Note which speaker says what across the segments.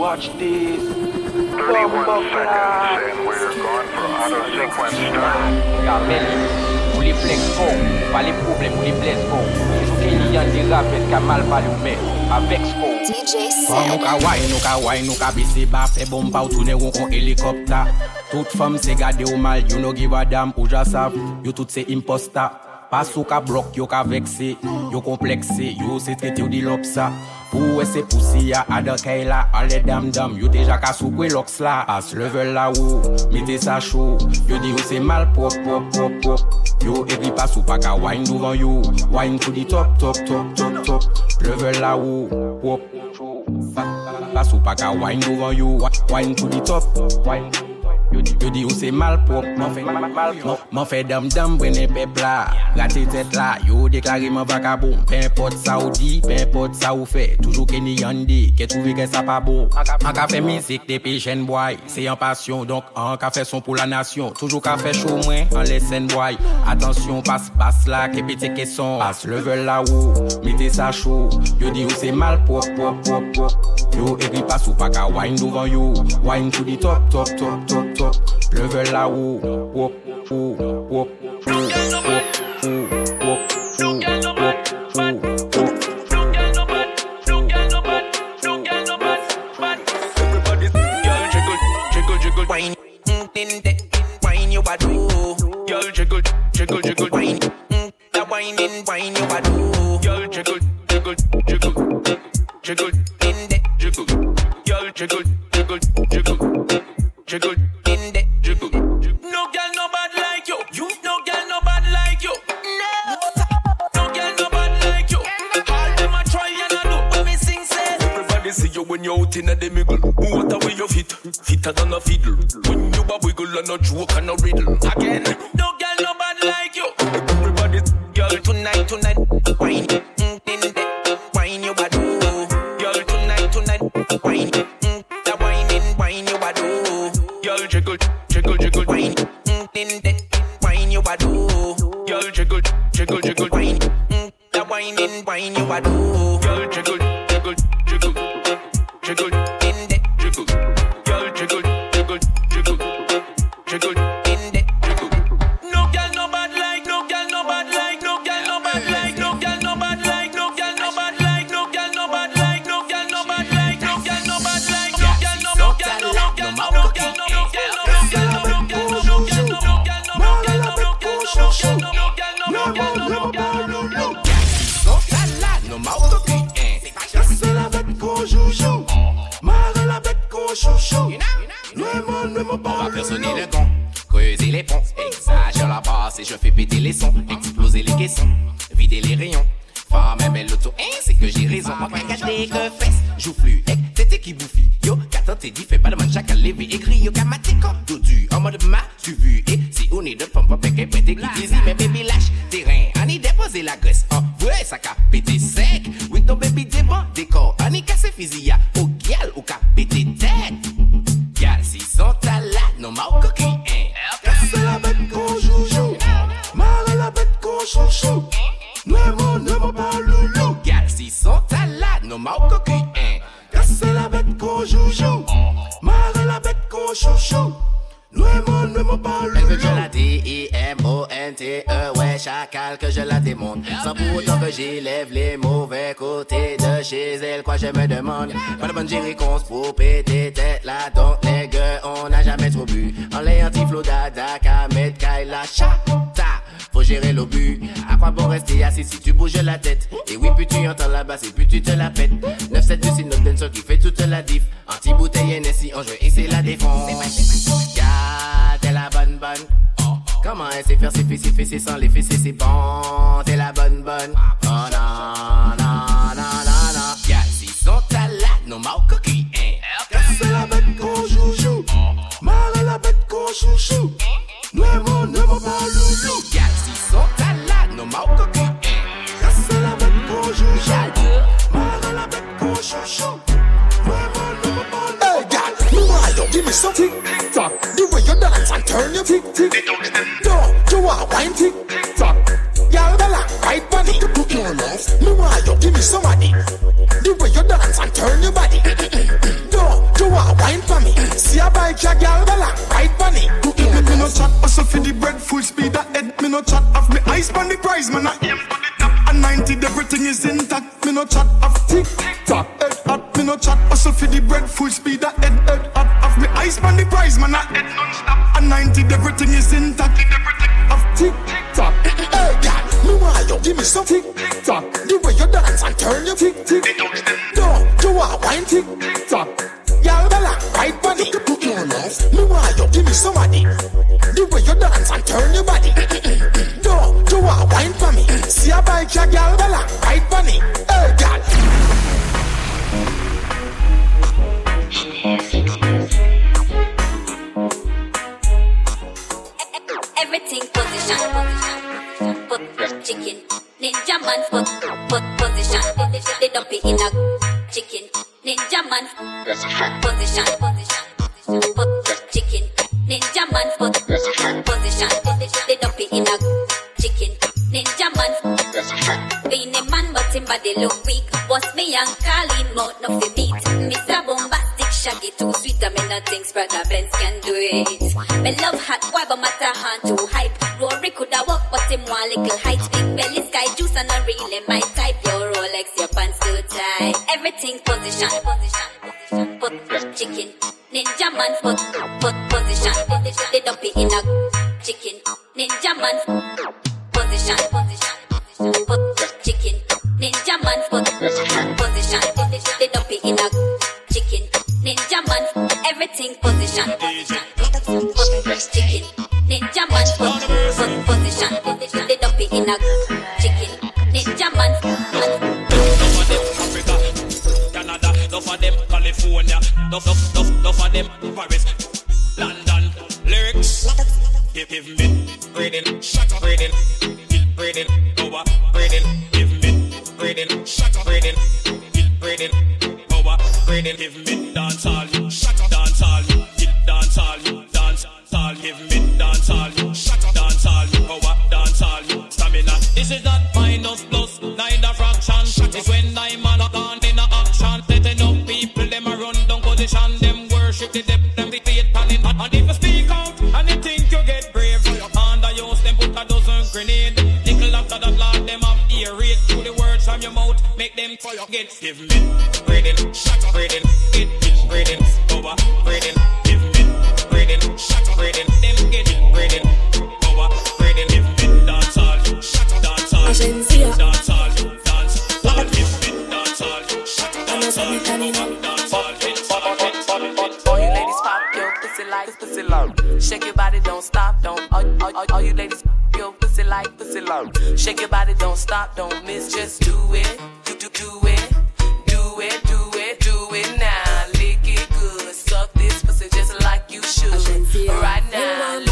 Speaker 1: Watch this.
Speaker 2: 31 seconds and we're going for auto sequence start.
Speaker 1: Ou li flex pou, pa li problem ou li bles pou Jou ke li yan di rapet ka mal pali ou me, aveks
Speaker 3: DJ
Speaker 4: Sam Fwa
Speaker 3: bon, nou
Speaker 4: ka wine, nou ka wine, nou ka bise ba Fe bomba ou toune ou kon helikopta Tout fam se gade ou mal, you no give a dam Ou ja sav, you tout se imposta Pas ou ka blok, yo ka vekse Yo komplekse, yo se trete ou di lopsa. Pou wè se pousi ya adakay la Ale dam-dam, yo deja ka soukwe loks la As level la ou, mete sa chou. Yo di ou se mal pop pop pop pop. Yo epi pas ou pa ka wine douvan yo Wine to di top top top top top. Level la ou, pop. Pas ou pa ka wine duvan yo Wine to di top, wine Yo di ou se mal malprop, man fe dam-dam brene pepla. Rate tet la, yo deklare man vakabon. Pe import sa ou di, pe import sa ou fe. Toujou ke ni yande, ke touve ke sa pa bo. An ka fe mizik te pe jen boy. Se yon pasyon, donk an ka fe son pou la nasyon. Toujou ka fe chou mwen, an lesen boy. Atensyon, pas pas la, ke pete ke son. Pas level la ou, mete sa chou Yo di ou se malprop, pop, pop, pop Yo egri pas ou pa ka wine dovan yo. Wine to di top, top, top, top. top. Level la wop, wop, wop, wop, wop, wop,
Speaker 5: wop, Wine, mm, din, din, wine your body, girl jiggle, jiggle, jiggle, wine, mm, that wine in, wine your body, girl jiggle, jiggle, jiggle, jiggle, in, jiggle, girl jiggle. no joke and no
Speaker 6: riddle.
Speaker 7: I faire sonner le gong, creuser les ponts, exagère la basse et je fais péter les sons, exploser les caissons, vider les rayons. Femme belle l'auto, hein, c'est que j'ai raison. Moi, regardez que fesses, joue plus, eh, tété qui bouffi. Yo, qu'attends, t'es dit, fais pas de man, chacun levé, écrit, yo, kamaté, comme dodu, en mode ma, tu vu, et si on est de femme, pas pété, pété, qui easy, mais baby lâche, terrain, y déposer la graisse, oh, ouais, ça ka pété sec, oui, ton baby débat, décor, on y casse physia, au que je la démonte. Sans pour autant que j'élève les mauvais côtés de chez elle, quoi, je me demande. Pas de bonne réponse pour péter tête là, donc les gars, on n'a jamais trop bu. En les anti-flow dada, kamet, kaila, chata. Faut gérer l'obus. À quoi bon rester assis si tu bouges la tête? Et oui, puis tu entends la basse et puis tu te la pètes. 9-7 c'est notre dancer qui fait toute la diff. Anti-bouteille NSI en jeu et c'est la défense. Garde, la bonne bonne. Comment elle sait faire ses fessées, fessées sans les fessées, c'est bon. T'es la bonne bonne. Oh non, non, non, non, non. Gars, si sont à la, maux coquilles, hein.
Speaker 6: C'est la bête qu'on joujou. Marre la bête qu'on chouchou. Nuemo, nuemo, pas loulou.
Speaker 7: Gars, si sont à la, nos maux coquilles,
Speaker 8: give me some tick tock. The way you dance and turn your tick tick. No, you are wine tick tock. Y'all bella, right bunny. Put your love. Me want you give me somebody. The way you dance and turn your body. No, you are wine for me. See a bike, ya girl bella, right bunny. Yeah.
Speaker 9: Me no chat, also for the bread, full speed ahead. Me no chat, off me eyes, pan the prize, man. I aim for the top and 90, everything is intact. Me no chat, off tick tock. At me no chat, also for the bread, full speed eyes, man, I head non-stop. A 90, everything is intact. Of
Speaker 8: tick-tock, hey, God, me want you, give me some tick-tock. The way you dance and turn your tick-tick. No, you are wine tick-tock. Y'all bella, right bunny. Me want you, give me somebody. The way you dance and turn your body. No, you are wine for me. See a bike, ya girl, bella, right bunny.
Speaker 10: ninja man foot, foot position. They don't be in a chicken. Ninja man position. Foot chicken. Ninja man foot position. They don't be in a chicken. Ninja man Being a man but him body look weak. What's me and Carlin mouth no fi beat. Mr. Bombastic shaggy too sweet. I mean nothing's brother Ben punch for position. They dump it in a chicken. Ninja man.
Speaker 11: Enough of them Africa, uh, Canada. Enough of them California. Enough of make them. Give me breathing, shut up, breathing, get breathing, over, breathing, give me breathing, shut up, breathing, them get breathing, over, breathing, give me dancehall, shut up,
Speaker 12: dancehall,
Speaker 11: dance all, dancehall, dance all, dancehall, dance.
Speaker 13: pussy long. Shake your body, don't stop, don't. All, all, all, you ladies, your pussy like pussy long. Shake your body, don't stop, don't miss. Just do it, do do do it, do it, do it, do it now. Lick it good, suck this pussy just like you should. Right now.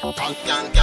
Speaker 14: Drunk and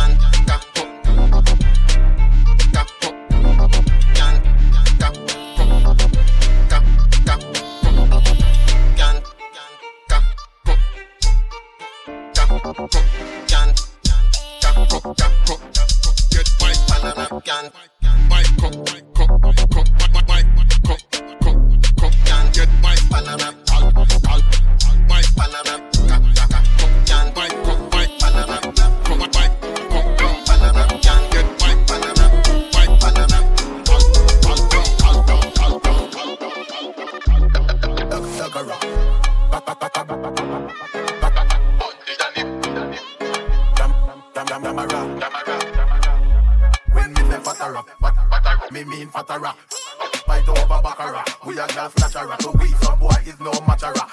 Speaker 8: Over
Speaker 13: bakara, we a girl snatchera. So we some boy is no matchera.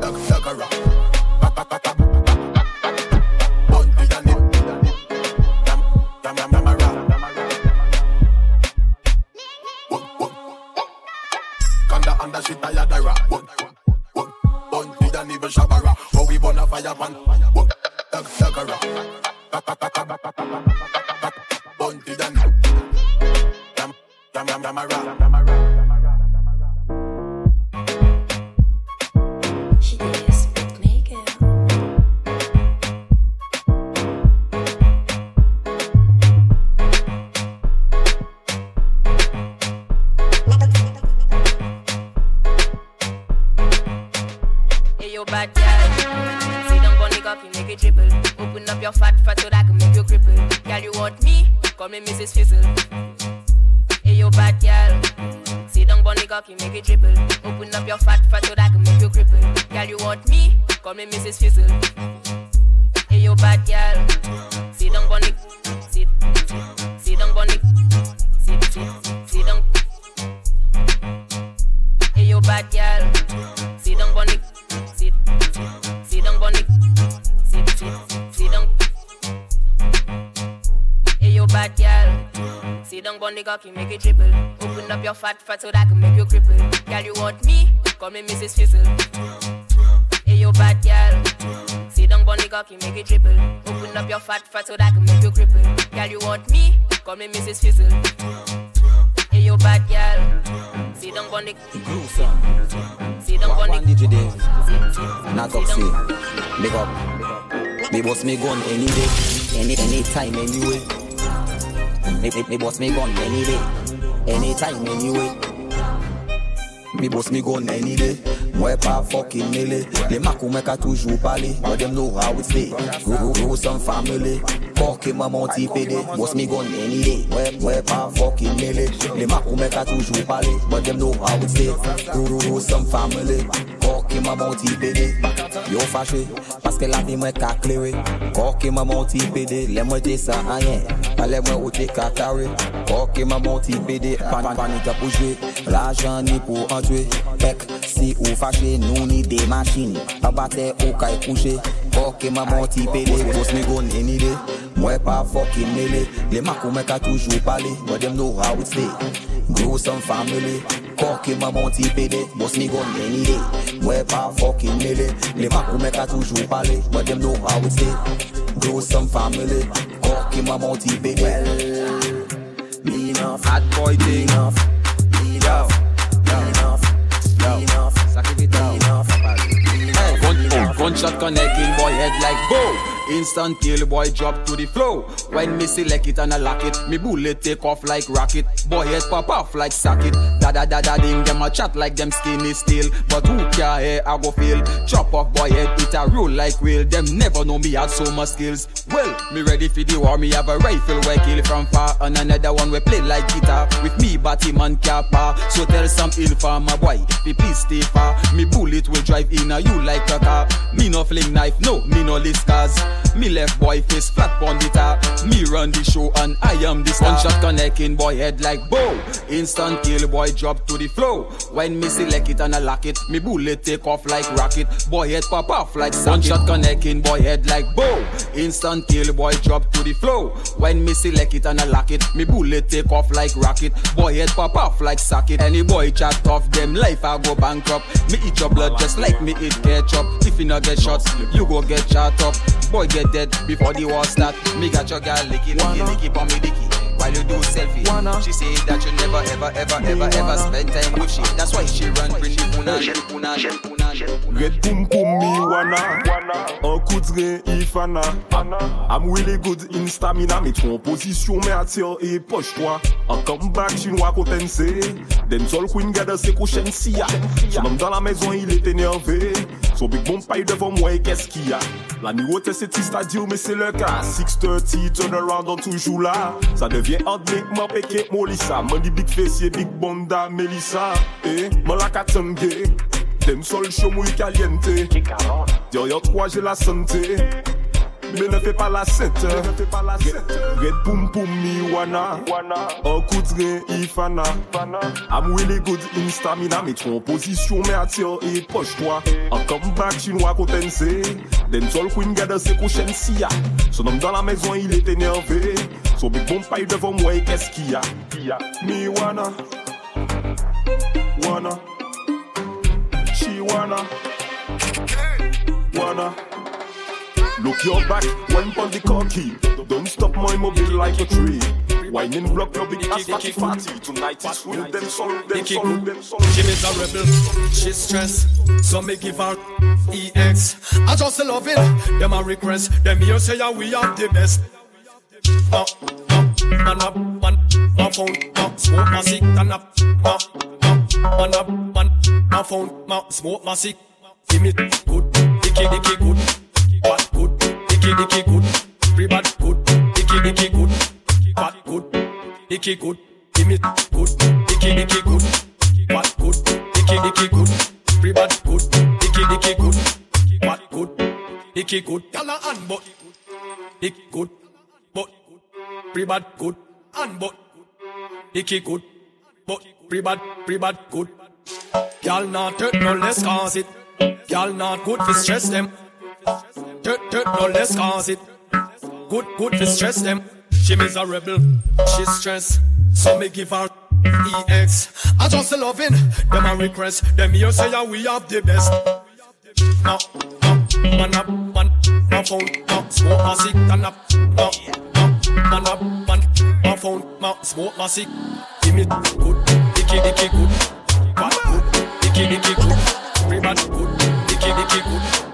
Speaker 13: Dag,
Speaker 15: bad girl. Sit down on the cocky, make it triple. Open up your fat fat so that I can make you cripple. Girl, you want me? Call me Mrs. Fizzle. Hey, yo, bad girl. Sit down on the cocky, make it triple. Open up your fat fat so that I can make you cripple. Girl, you want me? Call me Mrs. Fizzle. Hey, yo, bad girl. Sit down on the. On the cocky, make it triple. Open up your fat fat so that I can make you cripple. Girl, you want me? Call me Mrs. Fizzle. Hey, yo, bad girl. Sit down on the cocky, make it triple. Open up your fat fat so that I can make you cripple. Girl, you want me? Call me Mrs. Fizzle. Hey, yo, bad girl. Sit down on the.
Speaker 16: Gruesome.
Speaker 15: Sit down on the.
Speaker 16: DJ Dave.
Speaker 15: Sit,
Speaker 16: Not toxic. Big up. Me boss me gun any day, any anytime anyway. Me, me, me bust me gun any day, anytime, anyway. Mi bos mi gon any day. Mwen pa fokin mele. Le makou mwen ka toujou pale. Mwen dem nou how it's day Grow some family. Korke mwen monti pede. Bos mi gon any day. Mwen pa fokin mele. Le makou mwen ka toujou pale. Mwen dem nou how it's day Grow some family. Koke mwen moun ti pede Yo fache, paske la vi mwen ka klere Koke mwen moun ti pede Le mwen te sa anyen Ale mwen ote ka kare Koke mwen moun ti pede Pan panika pou jwe. L'ajan ni pou antwe Pek, si ou fache Nou ni de machine. Abate ou kay e kouche. Koke mwen moun ti pede Bos mi gon enide Mwen pa fokin mele Le makou mwen ka toujou pale. But them know how it stay Grow some family Kok e maman ti pede, mos ni gon any day Mwen pa fokin mele, le makou men ka toujou pale But dem know how it stay, grow some family. Kok e maman ti pede Well, me enough, fat boy thing enough. Me enough, me enough, me enough. Sakivita enough,
Speaker 4: papa Gun, enough, gunshot connecting boy head like boom. Instant kill boy drop to the flow. When me select it and I lock it, me bullet take off like rocket. Boy head pop off like socket. Da da da da ding them a chat like them skinny steel. But who care here I go feel? Chop off boy head it a roll like wheel. Them never know me had so much skills. Well, me ready for the war. Me have a rifle where kill from far and another one we play like guitar. With me Batman kappa. So tell some ill farmer boy, be please stay far. Me bullet will drive in a you like a car. Me no fling knife, no, me no list cars. Me left boy face flat on the top. Me run the show and I am the star. shot connecting boy head like bow. Instant kill boy drop to the flow. When me select it and I lock it, me bullet take off like rocket. Boy head pop off like socket. Gunshot connecting boy head like bow. Instant kill boy drop to the flow. When me select it and I lock it, me bullet take off like rocket. Boy head pop off like socket. Any boy chat off them life I go bankrupt. Me eat your blood just like me eat ketchup. If you not get shots, you go get shot up. Boy get dead before the war start. Me got your girl licky licky licky for me dicky.
Speaker 16: while you do selfie.
Speaker 9: Wanna.
Speaker 16: She say that you never ever ever ever ever spend time with she. That's why she run bring the puna, the puna, the puna, the puna.
Speaker 9: wana. An koudre ifana. Am really good in stamina Me tron posisyon me atir e poch twa An comeback chinois kotense Den sol queen gade se kouchen siya Son am dan la mezon il et enerve Son big bon pay devan mwen kes ki ya La niwote se ti stadio me se le ka 6.30 turn around an toujou eh, la Sa devyen hardlink man peke molisa Man di big fesye big bonda melisa E eh, man la katemge Dem sol choumou yi kalyente Diyo yo 3 jè la sante Mè ne fè pa la sète Red poum poum mi wana Okoudre yi fana Am really good in stamina. Mè tron posisyon mè atir e poch toa An comeback chinois kotense Dem sol queen gade se kouchen siya Son om dan la mezon il et enerve Son big bon paye devon mwen kes kiya Mi wana Wana wanna, wanna. Look your back, when on the cocky. Don't stop my mobile like a tree. Whining block your big ass fatty fatty. Tonight is with them song, them song, them song.
Speaker 17: She miserable, she's stressed, so me give her EX. I just love it, them a request, them here say yeah, we are the best. Uh, uh, man up, man, my phone, uh, smoke my sick, and up, uh, man up, man, my phone, my smoke my sick. Give me good, dicky dicky good, bad good, dicky dicky good, free bad good, dicky dicky good, bad good, dicky good. Give me good, dicky dicky good, bad good, dicky dicky good, free bad good, dicky dicky good, bad good, dicky good. Gala and but, dick good, but free bad good. And but, dicky good, free bad, free bad good. Y'all not hurt no less cause it. Y'all not good for stress them. Hurt, hurt no less cause it. Good, good for stress them. She miserable, she stressed. So me give her EX. I just loving them a request. Them here say yeah, we have the best. No, no, man up, man, my phone, no, smoke my sick, and up, no, no, man up, man, my phone, no, smoke my sick. Give me good, dicky dicky good, bad good, dicky dicky good, bad good, dicky dicky good,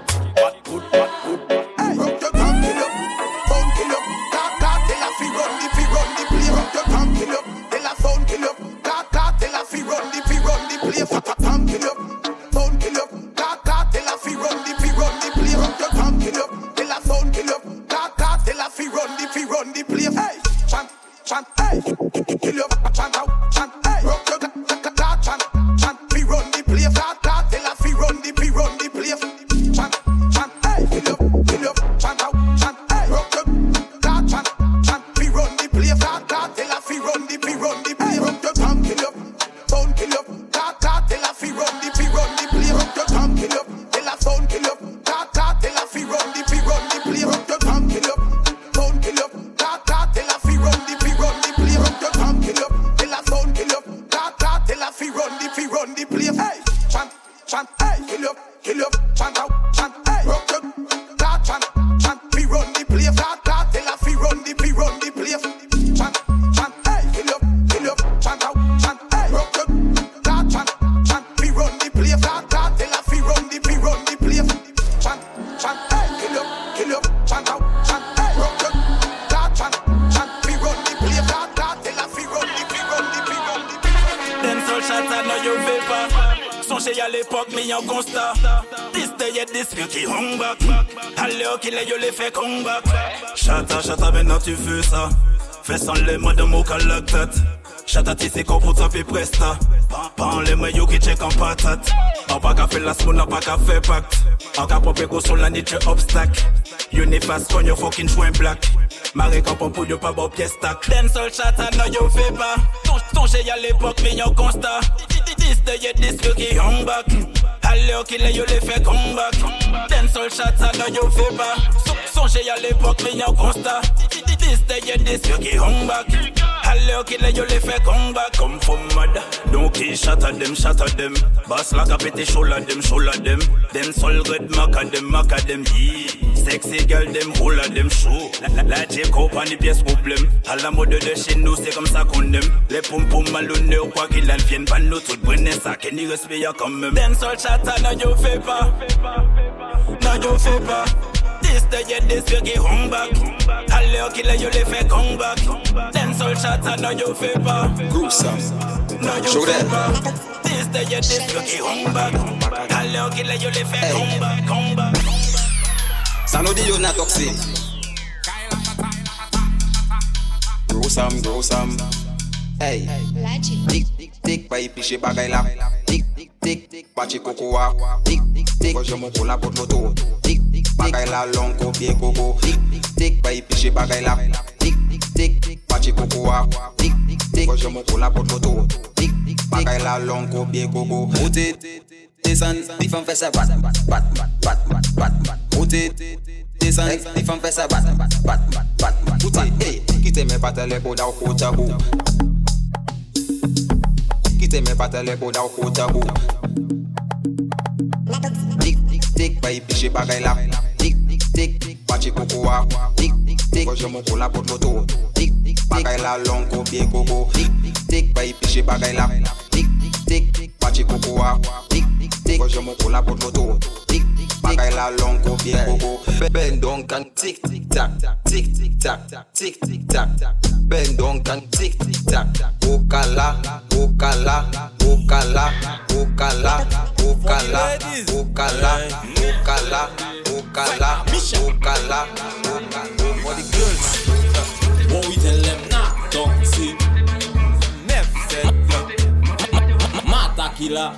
Speaker 18: tête Chata ti pour t'en fait presta Pan les maillots qui check en patate. En pas qu'à faire la smoke, en pas qu'à faire pacte. En qu'à popper go sur la niche obstacle. You ne fast con yo fucking joint black. Maré quand pour yo pas bon pièce stack Den sol chata no yo fait pas. Sonje à l'époque mais yon constat This day yet this week qui hung back Allez au qu'il yo les fait comeback. Den sol chata no yo à l'époque mais yon constat This day yet this week qui hung back Allez, qui les yo les fait combat comme for mad. Donc qui shatter them, shatter them. Bass like a pété shoulder them, shoulder them. Them sol red maca them, maca them. Yeah. Sexy girl them, roule them show. La, la, la Jacob pas ni pièce problème. À la mode de chez nous, c'est comme ça qu'on aime. Les pom pom malhonnés, quoi qu'il en vienne, pas nous tout brûler ça, qu'il n'y respire quand même. Them sol shatter, non yo fais pas. Non yo. Artiste yet this you get home back. Allez au killer you les fait comeback Then soul shots I know you feel
Speaker 19: Gruesome.
Speaker 18: No you
Speaker 19: Show that.
Speaker 18: pas Artiste yet this you get home back. Allez au killer you les fait comeback Comeback
Speaker 19: Ça nous dit you're not toxic. Gruesome, Hey, tic tic tic, pa ipiche bagay la Tic tic tic, pa chikoko wa Tic tic tic, pa jemokola pot moto Tic Bagay la long kopye koko Tik, tik, bay piche bagay la Tik, tik, pache koko a Tik, tik, kwa jom koko la pot koto Tik, bagay la long kopye koko Ote, desan, difan fese bat Bat, bat, bat, bat, bat, bat Ote, desan, difan fese bat Bat, bat, bat, bat, bat Ote, kite me patele koda ou kota bo Kite me patele koda ou kota bo Tik, tik, bay piche bagay la Tik, bache koko wa. Tik, tik, tik, kwa jemo kola pot loto. Tik, tik, bagay la long ko pie koko. Tik, tik, tik, pa piche bagay la. Tik, tik, tik, tik, bache koko wa. Ah. Tik, tik, tik, kwa jemo kola pot loto. Tik, tik, bagay la long ko pie koko. Bend down kan tik, tik, tak, tik, tik, tak, tik, tik, tak. Bend down kan tik, tik, tak. Okala, okala, okala, okala, okala, okala, okala, okala, okala.
Speaker 5: For the girls, what we tell them nah, don't see. Never. Mata killer.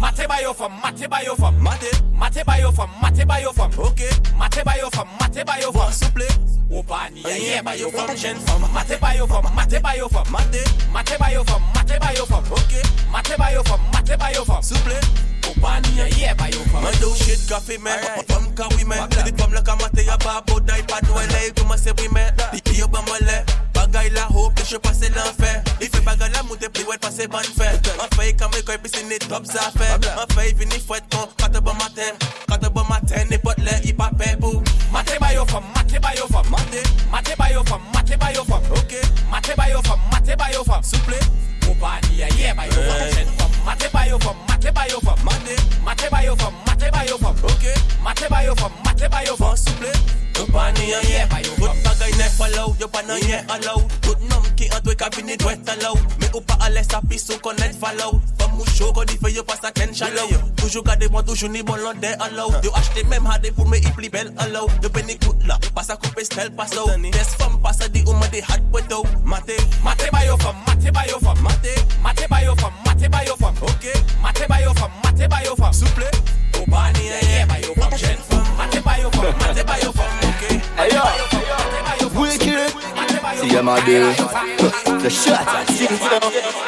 Speaker 20: Mate bayo from, mate bayo from, mate, mate bayo from, mate bayo from, okay, mate bayo from, mate bayo from, souple, opani yeah bayo from, jeune from, mate bayo from, mate bayo from, mate, mate bayo from, mate bayo from, okay, mate bayo from, mate bayo from, souple, Kupani ya yeah by your
Speaker 21: Man do shit coffee man From ka we man Did it come like a mate ya babo Dai pa do ele Kuma se we man Di yo ba mole Bagay la hope Que je passe l'enfer Il fait bagay la moute Pli wet passe bonne fête Ma feuille comme école Puis c'est net top ça fait Ma feuille vini fouette Quand quatre bon matin Quatre bon matin Et botte le hip hop boo
Speaker 20: Mate by your fam Mate by your fam. Mate Mate by your fam Mate by your fam. Ok Mate by your fam Mate by your fam. Souple. Kupani ya yeah by your fam mate bayo from, mate bayo from, mate, mate bayo from, mate bayo from, okay, mate bayo from, mate bayo from, souple,
Speaker 21: Opani ya yeah bayo Put bagay ne follow Yo pa nan ye allow Kabinet wet alaw Me ou pa ale sa pis ou konet falaw Fam ou show kon di feyo pa sa ken chalaw Toujou gade mwen toujou ni bon lande alaw Yo achete mem hade pou me ipli bel alaw Yo peni kout la, pa sa koupe stel pasaw Des fam pa di ou mwen de hat pwetaw Mate,
Speaker 20: mate bayo fam, mate bayo fam Mate, mate bayo fam, mate bayo fam Ok, mate bayo fam, mate bayo fam Souple, ou ba ni eye bayo fam Jen fam, mate bayo fam, mate bayo fam Ok, mate bayo fam, mate bayo fam
Speaker 22: Wicked See them a do The shots are six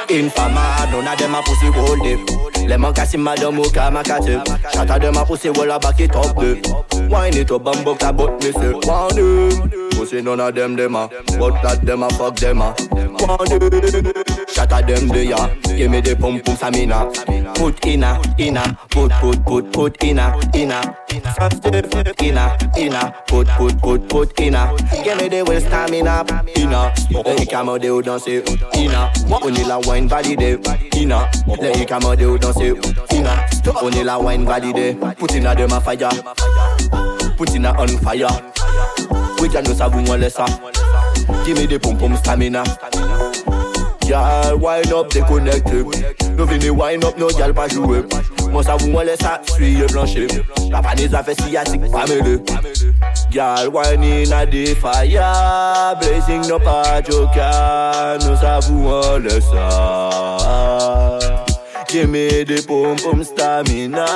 Speaker 22: Infama, none of them a pussy hold it Les man kasi madam ou ka makate Chata de ma pousse wala back it up de Wine it up and buck that butt me say One him Pussy none of them dem a But that dem ah. a ah, fuck dem ah. a One him Chata dem de ya Give me the pump pump samina. Put ina, ina, Put, put, put, put ina, inna. Ina, ina, Put, put, put, put ina. Give me the will, stamina ina. Let it come out they would dance it Inna. Only la wine body they ina. Let it come out they would dance just say Tinga, only wine valide Put in a dem a fire. Put in a on fire. We can do sabu one lesser. Give me the pum pum stamina. Y'all wind up, they connected No vini wind up, no y'all pas jouer. Mwen sa wou mwen lesa, suye blanche. La panez a fe siyatik pa mele Gyal wine in a di fire, Blazing no pa joka Nou sa wou mwen lesa Give me the boom boom stamina.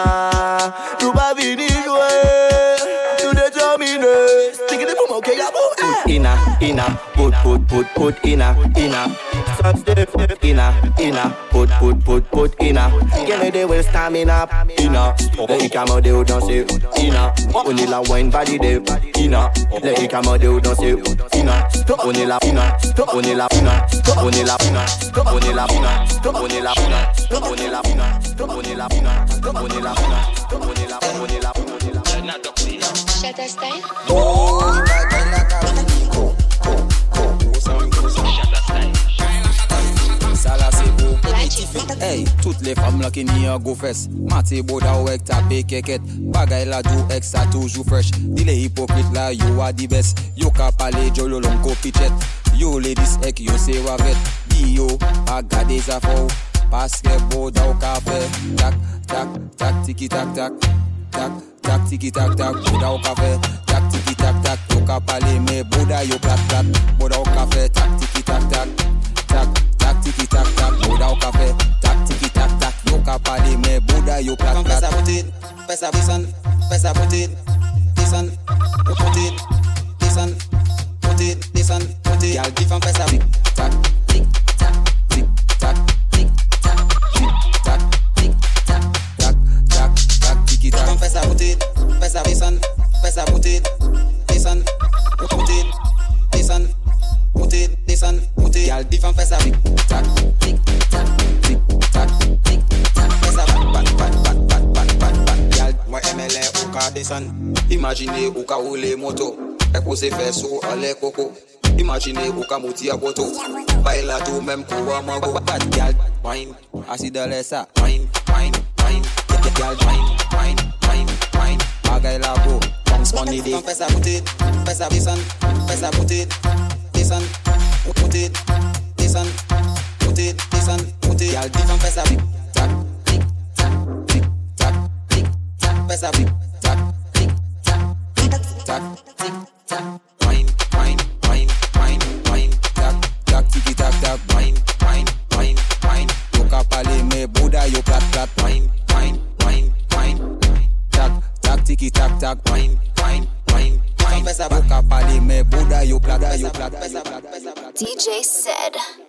Speaker 22: Inna, inna Put, put, put, put inna, inna stiff. Inna, inna, put, put, put, put, inna. Give me the will stamina, inna. Let it come out, they don't say, inna. Only la wine body there, inna. Let it come out, they don't say, inna. Only la, inna. Only la, inna. Only la, inna. Only la, inna. Only la, inna. Only la, inna. Only la, inna. Only la, inna. Only la, only la, only la.
Speaker 14: Shatter style.
Speaker 19: Oh,
Speaker 16: beau Hey, toutes les femmes là qui n'y a go fess Mati boda ou ek tape keket. Bagay la do ek sa toujou fresh. Di le hypocrite la yo a di best Yo ka pale jolo long ko pichet Yo ladies ek yo se wavet. Di yo a gade za fou Paske boda ou ka fe. Tak, tak, tak, tiki tak tak. Tak, tak, tiki tak tak. Boda ou ka fe. Tak, tiki tak tak. Yo ka pale me boda yo plat plat. Boda ou ka fe. Tak, tiki tak tak tac, tac tiki tac tac, Buddha au café, tac tiki tac tac, yo capali me buda yo
Speaker 19: plac plac. Pesa butin, pesa bisan, pesa butin, bisan, butin, bisan, butin, bisan, butin. Y'all give 'em pesa tic tac, tic tac, tic tac, tic tac, tic tac, tic tac, tac tac tac tiki tac. Pesa butin, pesa bisan, pesa butin, bisan, butin, bisan monter, descendre, monter, y'a le divan of it. tic tac, tic tac, tic tac, tic tac, fait ça, bat, MLA ou ka descendre, imaginez moto, et poser fait sur les coco, imaginez ou ka à wine,
Speaker 16: assis dans les
Speaker 19: wine, wine, wine, y'a wine, wine, wine, wine,
Speaker 16: Bagay
Speaker 19: là-bas, Spon ide Fes a boute, fes a bisan, fes a it put it, put it, put it. Y'all different tick tick tick tick tick tick tick tick Wine.
Speaker 10: DJ CeD.